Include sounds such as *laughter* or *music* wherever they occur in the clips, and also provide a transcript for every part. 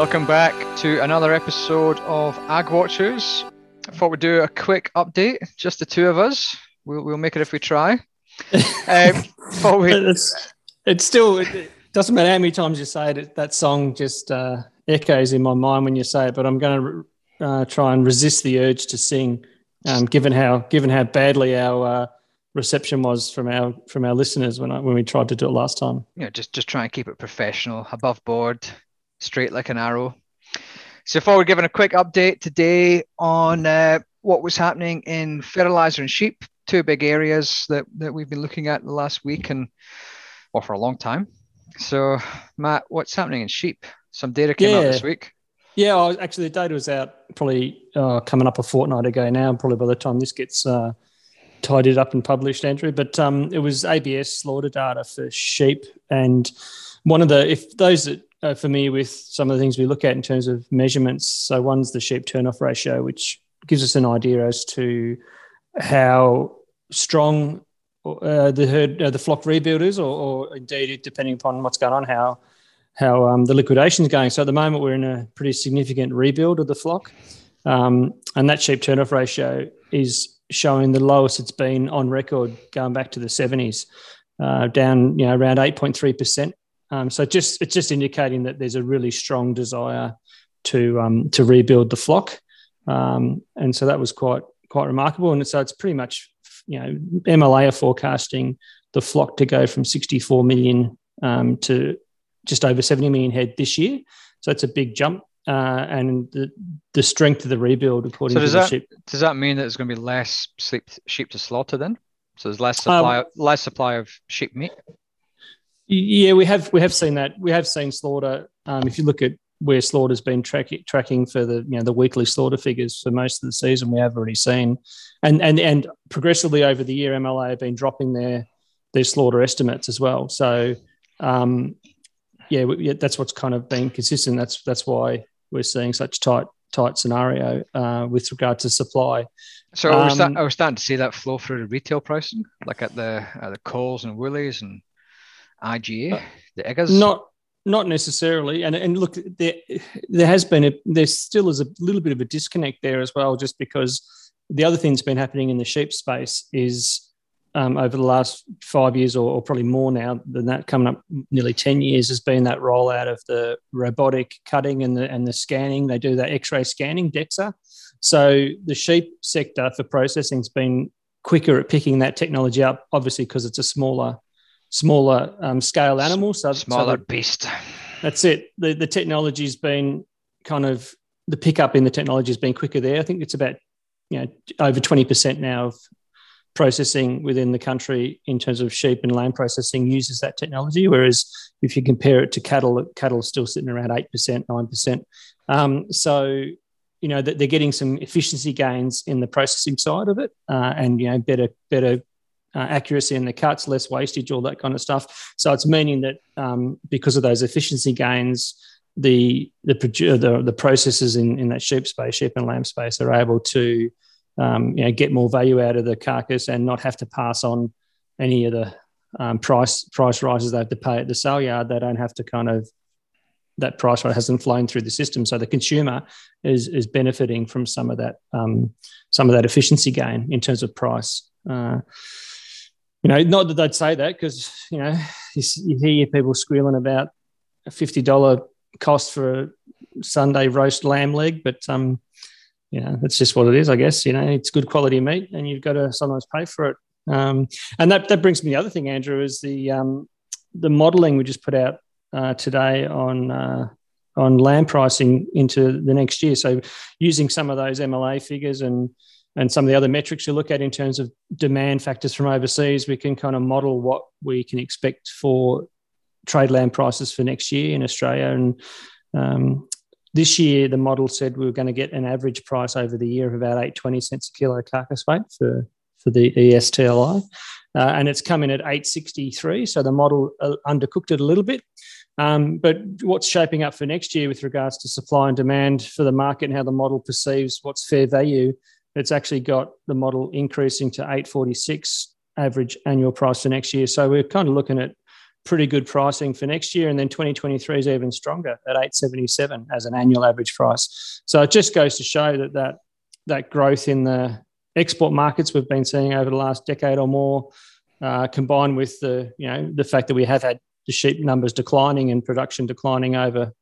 Welcome back to another episode of Ag Watchers. I thought we'd do a quick update, just the two of us. We'll, we'll make it if we try. *laughs* um, we... it's, it's still, it doesn't matter how many times you say it, that song just uh, echoes in my mind when you say it, but I'm going to uh, try and resist the urge to sing, um, given how given how badly our uh, reception was from our from our listeners when I, when we tried to do it last time. Yeah, just just try and keep it professional, above board, straight like an arrow. So, before we're giving a quick update today on uh, what was happening in fertilizer and sheep, two big areas that, that we've been looking at the last week and well for a long time. So, Matt, what's happening in sheep? Some data came yeah. out this week. Yeah, actually, the data was out probably uh, coming up a fortnight ago now. Probably by the time this gets uh, tidied up and published, Andrew. But um, it was ABS slaughter data for sheep, and one of the if those that are familiar with some of the things we look at in terms of measurements. So one's the sheep turnoff ratio, which gives us an idea as to how strong uh, the herd, uh, the flock rebuild is, or, or, indeed, depending upon what's going on, how how um, the liquidation is going. So at the moment, we're in a pretty significant rebuild of the flock, um, and that sheep turnoff ratio is showing the lowest it's been on record going back to the 70s, uh, down you know around 8.3 percent um, so just it's just indicating that there's a really strong desire to um, to rebuild the flock, um, and so that was quite quite remarkable. And so it's pretty much you know MLA are forecasting the flock to go from 64 million um, to just over 70 million head this year. So it's a big jump. Uh, and the, the strength of the rebuild, according so does to that, sheep. Does that mean that there's going to be less sheep, sheep to slaughter then? So there's less supply, um, less supply of sheep meat. Yeah, we have we have seen that. We have seen slaughter. Um, if you look at where slaughter's been track, tracking for the you know the weekly slaughter figures for most of the season, we have already seen, and and and progressively over the year, MLA have been dropping their their slaughter estimates as well. So, um, yeah, yeah, that's what's kind of been consistent. That's that's why we're seeing such tight tight scenario uh, with regard to supply. So um, are, we start, are we starting to see that flow through the retail pricing, like at the at the Coles and Woolies and IGA, uh, the Eggers? Not not necessarily. And and look, there there has been a there still is a little bit of a disconnect there as well, just because the other thing that's been happening in the sheep space is um, over the last five years, or, or, probably more now than that, coming up nearly ten years, has been that rollout of the robotic cutting and the and the scanning. They do that X-ray scanning, DEXA. So the sheep sector for processing has been quicker at picking that technology up, obviously because it's a smaller smaller um, scale animals. So, smaller so beast. That's it. The the technology's been kind of the pickup in the technology has been quicker there. I think it's about you know over twenty percent now of processing within the country in terms of sheep and lamb processing uses that technology. Whereas if you compare it to cattle, cattle still sitting around eight percent, nine percent. Um, so you know that they're getting some efficiency gains in the processing side of it, uh, and you know better better uh, accuracy in the cuts, less wastage, all that kind of stuff. So it's meaning that um, because of those efficiency gains, the the the, the processes in, in that sheep space, sheep and lamb space, are able to um, you know get more value out of the carcass and not have to pass on any of the um, price price rises they have to pay at the sale yard. They don't have to kind of that price rise hasn't flown through the system, so the consumer is is benefiting from some of that um, some of that efficiency gain in terms of price. Uh, you know, not that they'd say that because you know you, you, hear people squealing about a fifty dollar cost for a Sunday roast lamb leg, but um, you know that's just what it is, I guess. You know, it's good quality meat, and you've got to sometimes pay for it. Um, and that that brings me the other thing, Andrew, is the um, the modelling we just put out uh, today on. Uh, on lamb pricing into the next year. So, using some of those MLA figures and and some of the other metrics you look at in terms of demand factors from overseas, we can kind of model what we can expect for trade lamb prices for next year in Australia. And um, this year, the model said we were going to get an average price over the year of about eight twenty cents a kilo carcass weight for for the ESTLI, uh, and it's coming at eight sixty three. So the model uh, undercooked it a little bit. Um, but what's shaping up for next year with regards to supply and demand for the market and how the model perceives what's fair value it's actually got the model increasing to 846 average annual price for next year. So we're kind of looking at pretty good pricing for next year. And then 2023 is even stronger at 877 as an annual average price. So it just goes to show that that, that growth in the export markets we've been seeing over the last decade or more, uh, combined with the, you know, the fact that we have had the sheep numbers declining and production declining over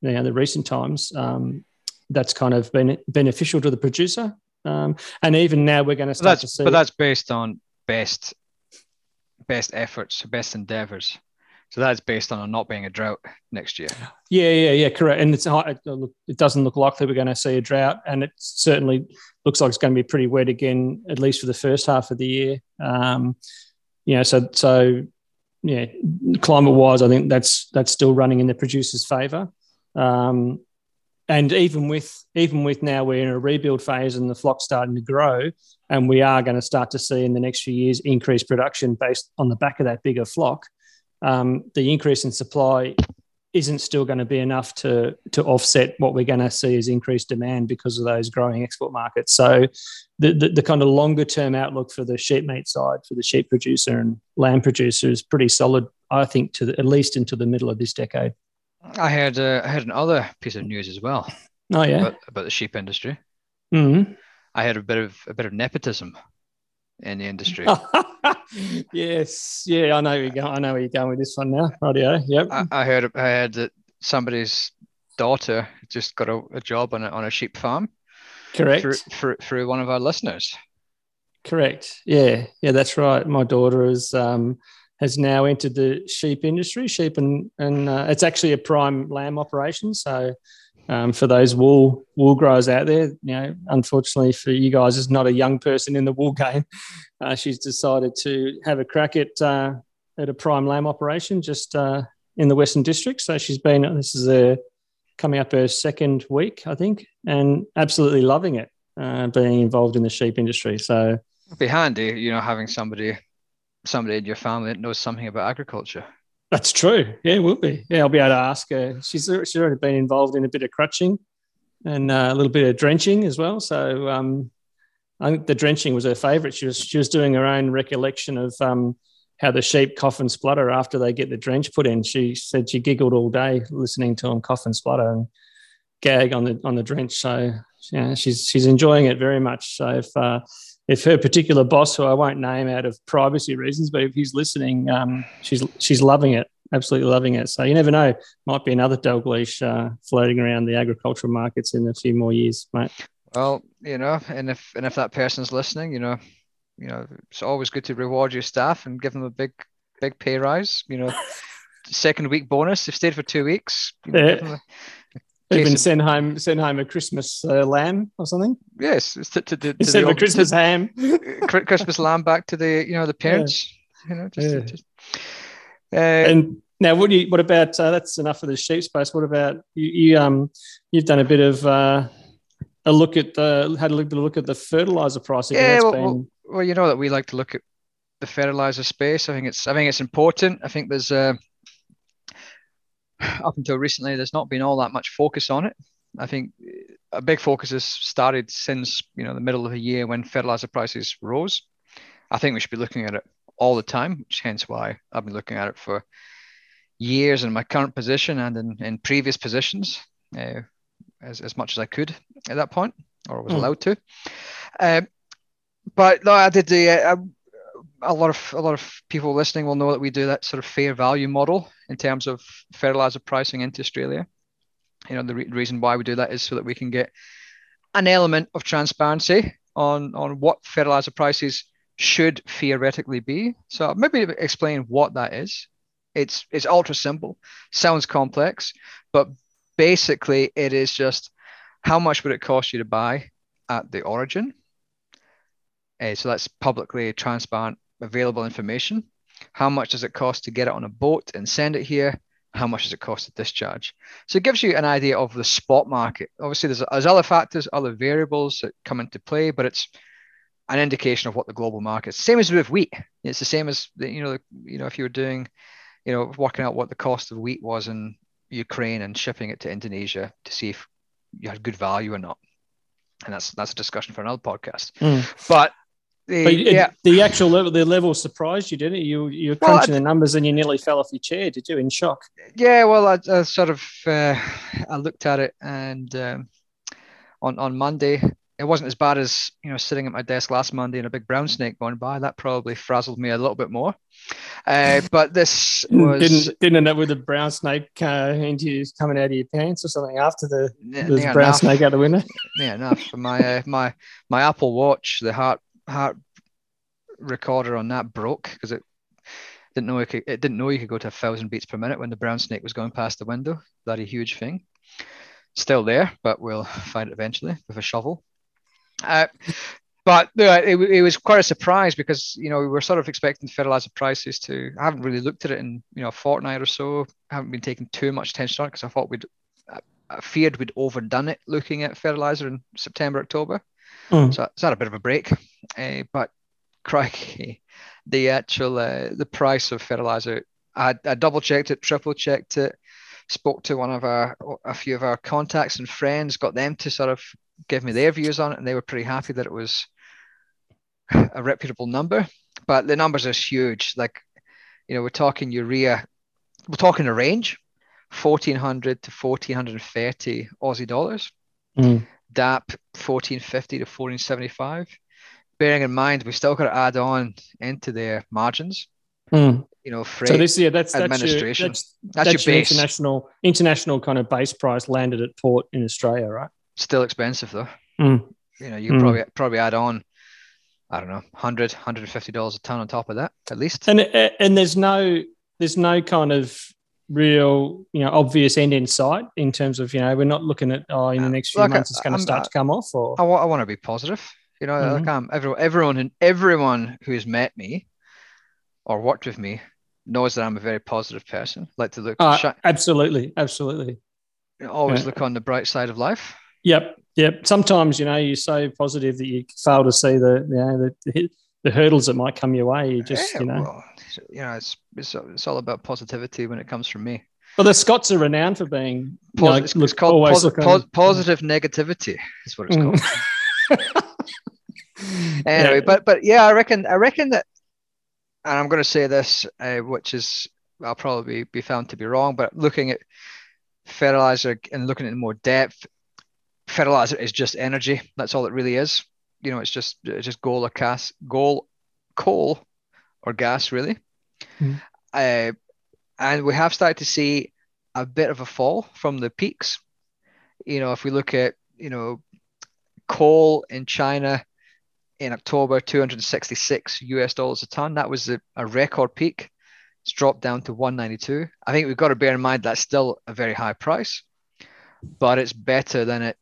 you know, the recent times, um, that's kind of been beneficial to the producer. Um, and even now we're going to start to see. But that's based on best best efforts, best endeavors. So that's based on not being a drought next year. Yeah, yeah, yeah, correct. And it's it doesn't look likely we're going to see a drought, and it certainly looks like it's going to be pretty wet again, at least for the first half of the year. Um, you know, so so yeah, climate wise, I think that's that's still running in the producer's favour. Um, and even with even with now we're in a rebuild phase and the flock's starting to grow, and we are going to start to see in the next few years increased production based on the back of that bigger flock. Um, the increase in supply isn't still going to be enough to to offset what we're going to see as increased demand because of those growing export markets. So, the, the, the kind of longer term outlook for the sheep meat side for the sheep producer and lamb producer is pretty solid. I think to the, at least into the middle of this decade. I heard uh, I heard another piece of news as well. Oh yeah, about, about the sheep industry. Mm-hmm. I had a bit of a bit of nepotism in the industry. *laughs* yes, yeah, I know you go. I know where you're going with this one now. Radio, yep. I, I heard I heard that somebody's daughter just got a, a job on a, on a sheep farm. Correct. Through, through, through one of our listeners. Correct. Yeah, yeah, that's right. My daughter is um, has now entered the sheep industry. Sheep and and uh, it's actually a prime lamb operation. So um, for those wool wool growers out there, you know, unfortunately for you guys, is not a young person in the wool game. Uh, she's decided to have a crack at uh, at a prime lamb operation just uh, in the Western District. So she's been this is a coming up her second week, I think, and absolutely loving it, uh, being involved in the sheep industry. So it'd be handy, you know, having somebody somebody in your family that knows something about agriculture. That's true. Yeah, it will be. Yeah, I'll be able to ask her. She's she's already been involved in a bit of crutching and uh, a little bit of drenching as well. So um, I think the drenching was her favourite. She was she was doing her own recollection of um, how the sheep cough and splutter after they get the drench put in. She said she giggled all day listening to them cough and splutter and gag on the on the drench. So yeah, she's she's enjoying it very much. So if uh, if her particular boss, who I won't name out of privacy reasons, but if he's listening, um, she's she's loving it, absolutely loving it. So you never know, might be another Dalgleish uh, floating around the agricultural markets in a few more years, mate. Well, you know, and if and if that person's listening, you know, you know, it's always good to reward your staff and give them a big big pay rise. You know, *laughs* second week bonus. They've stayed for two weeks. You know, yeah. Even send home send home a Christmas uh, lamb or something. Yes, to, to, to, instead of a Christmas to, ham, *laughs* Christmas lamb back to the you know the parents. Yeah. You know, just, yeah. just uh, and now what do you what about uh, that's enough of the sheep space. What about you? you um, you've done a bit of uh, a look at the had a look, a look at the fertilizer pricing. Yeah, well, been... well, well, you know that we like to look at the fertilizer space. I think it's I think it's important. I think there's uh, up until recently, there's not been all that much focus on it. I think a big focus has started since you know the middle of the year when fertilizer prices rose. I think we should be looking at it all the time, which hence why I've been looking at it for years in my current position and in, in previous positions, uh, as, as much as I could at that point, or was mm. allowed to. Uh, but no, I did the. Uh, a lot of a lot of people listening will know that we do that sort of fair value model in terms of fertilizer pricing into Australia. You know, the re- reason why we do that is so that we can get an element of transparency on on what fertilizer prices should theoretically be. So maybe explain what that is. It's it's ultra simple. Sounds complex, but basically it is just how much would it cost you to buy at the origin. Uh, so that's publicly transparent available information. How much does it cost to get it on a boat and send it here? How much does it cost to discharge? So it gives you an idea of the spot market. Obviously, there's, there's other factors, other variables that come into play, but it's an indication of what the global market is. Same as with wheat. It's the same as you know, you know, if you were doing, you know, working out what the cost of wheat was in Ukraine and shipping it to Indonesia to see if you had good value or not. And that's that's a discussion for another podcast. Mm. But The, But yeah, the actual level, the level surprised you, didn't it? You you were Well, I- crunching the numbers and you nearly fell off your chair, did you? In shock. Yeah, well, I, I sort of uh, I looked at it, and um, on on Monday, it wasn't as bad as you know sitting at my desk last Monday and a big brown snake going by. That probably frazzled me a little bit more. Uh, *laughs* but this was Didn't didn't end up with a brown snake uh, into you coming out of your pants or something after the brown enough. snake out the window. *laughs* Yeah, enough. My uh, my my Apple Watch, the heart heart recorder on that broke because it didn't know it, could, it didn't know you could go to a thousand beats per minute when the brown snake was going past the window. Bloody huge thing. Still there, but we'll find it eventually with a shovel. Uh, but uh, it, it was quite a surprise because you know we were sort of expecting fertilizer prices to. I haven't really looked at it in you know a fortnight or so. I haven't been taking too much attention on it because I thought we'd. I feared we'd overdone it looking at fertilizer in September, October. Mm. So it's had a bit of a break. Uh, but crikey, *laughs* the actual uh, the price of fertilizer, I, I double checked it, triple checked it, spoke to one of our a few of our contacts and friends, got them to sort of give me their views on it, and they were pretty happy that it was a reputable number. But the numbers are huge. Like, you know, we're talking urea, we're talking a range, fourteen hundred to fourteen hundred and thirty Aussie dollars. Mm. DAP 1450 to 1475. Bearing in mind, we've still got to add on into their margins, Mm. you know, freight. So this yeah, that's that's your, that's, that's, that's your your base. international international kind of base price landed at port in Australia, right? Still expensive though. Mm. You know, you Mm. probably probably add on, I don't know, 100, 150 dollars a ton on top of that at least. And and there's no there's no kind of real you know obvious end in sight in terms of you know we're not looking at oh in the next few months it's going to start to come off or I want, to be positive. You know, like Mhm. I'm, everyone, everyone, and everyone who's met me or worked with me knows that I'm a very positive person. Like to look, Uh, shi- absolutely absolutely always yeah. look on the bright side of life. Yep, yep. Sometimes you know you're so positive that you fail to see the you know the, the hurdles that might come your way. You just Yeah, you know. well, you know, it's, it's it's all about positivity when it comes from me. Well, the Scots are renowned for being know, it's, look- it's called always posi- look on- pos- positive negativity. Is what it's Mm. called. *laughs* anyway, Yeah. but but yeah, I reckon I reckon that, and I'm going to say this, uh, which is I'll probably be found to be wrong, but looking at fertilizer and looking at it in more depth, fertilizer is just energy. That's all it really is. You know, it's just it's just goal or gas, goal, coal, or gas really. Mm. Uh, and we have started to see a bit of a fall from the peaks. You know, if we look at you know coal in China in October, 266 US dollars a ton. That was a, a record peak. It's dropped down to 192. I think we've got to bear in mind that's still a very high price, but it's better than it,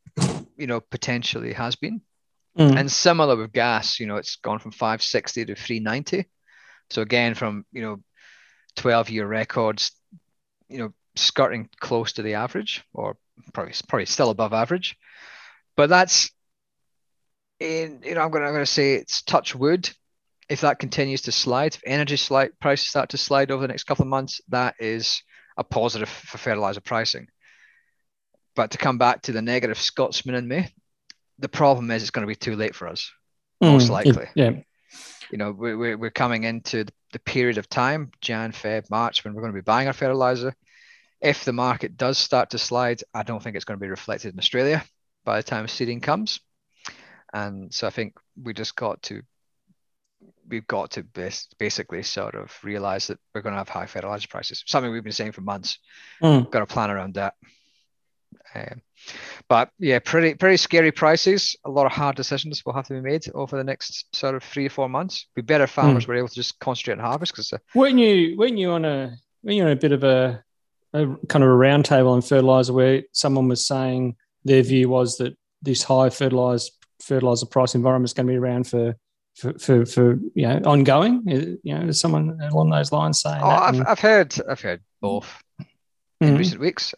you know, potentially has been. Mm. And similar with gas, you know, it's gone from 560 to 390. So again, from you know, 12 year records, you know, skirting close to the average, or probably probably still above average. But that's in you know, I'm gonna I'm gonna say it's touch wood. If that continues to slide, if energy slide prices start to slide over the next couple of months, that is a positive for fertilizer pricing. But to come back to the negative Scotsman in me, the problem is it's going to be too late for us. most Mm. likely. Yeah. You know, we- we- we're coming into the- period of time, Jan, Feb, March, when we're going to be buying our fertilizer. If the market does start to slide, I don't think it's going to be reflected in Australia by the time seeding comes. And so I think we just got to, we've got to bas- basically sort of realize that we're going to have high fertilizer prices. Something we've been saying for months. Mm. Got to plan around that. Um, but yeah, pretty pretty scary prices. A lot of hard decisions will have to be made over the next sort of three or four months. Be better if farmers were able to just concentrate on harvest because Weren't you weren't you on a weren't you on a bit of a, a kind of a roundtable on fertilizer where someone was saying their view was that this high fertilizer fertilizer price environment is going to be around for for, for, for you know ongoing. Uh, You know, is someone along those lines saying oh, that? I've, And- I've heard I've heard both in Mhm. recent weeks,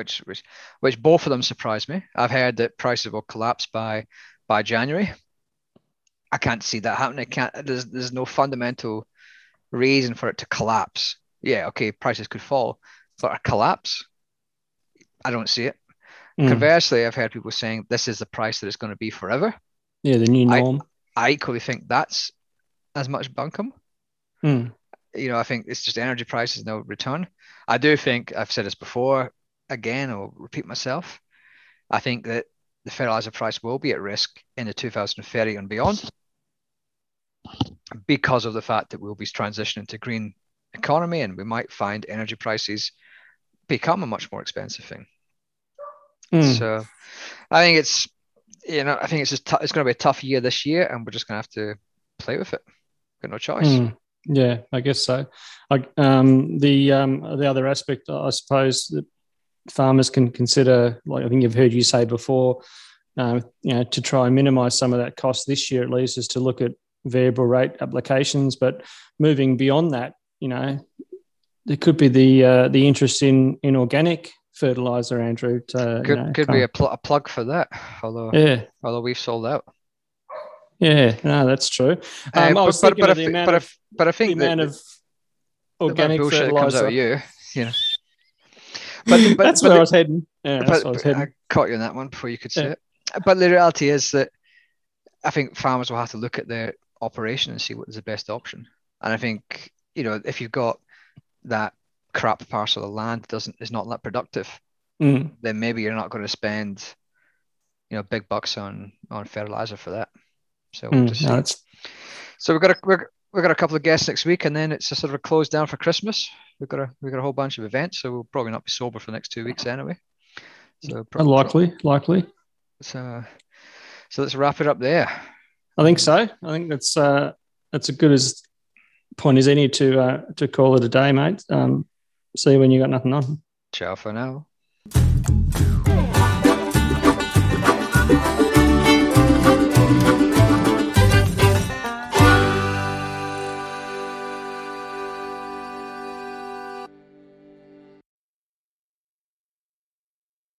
which which which both of them surprised me. I've heard that prices will collapse by by January. I can't see that happening. I can't. There's there's no fundamental reason for it to collapse. Yeah, okay, prices could fall, but a collapse, I don't see it. Mm. Conversely, I've heard people saying this is the price that it's going to be forever. Yeah, the new I- norm. I equally think that's as much bunkum. Mm. You know, I think it's just energy prices no return. I do think I've said this before. Again, I'll repeat myself. I think that the fertilizer price will be at risk in the 2030 and beyond because of the fact that we'll be transitioning to green economy and we might find energy prices become a much more expensive thing. Mm. So I think it's you know I think it's just t- it's going to be a tough year this year and we're just going to have to play with it. Got no choice. Mm. Yeah, I guess so. I, um, the um, the other aspect, I suppose, that farmers can consider, like I think you've heard you say before, uh, you know, to try and minimise some of that cost this year at least, is to look at variable rate applications. But moving beyond that, you know, there could be the uh, the interest in in organic fertilizer, Andrew. To, could you know, could be a, pl- a, plug for that. Although yeah, although we've sold out. Yeah, no, that's true. Uh, um, uh, but, but, but, I, but, of, but I think the amount of organic fertilizer comes out of you, you know. But, but that's where the, I was heading. Yeah, but, I was heading. I caught you on that one before you could say yeah. it. But the reality is that I think farmers will have to look at their operation and see what is the best option. And I think you know if you've got that crap parcel of land doesn't is not that productive, mm. then maybe you're not going to spend you know big bucks on on fertilizer for that. So we'll mm, no, so we've got a we're, we've got a couple of guests next week, and then it's a sort of a close down for Christmas. We've got a we've got a whole bunch of events, so we'll probably not be sober for the next two weeks anyway. So pro- likely, likely. So so let's wrap it up there. I think so. I think that's uh, that's as good as point as any to uh, to call it a day, mate. Um, see you when you got nothing on. Ciao for now.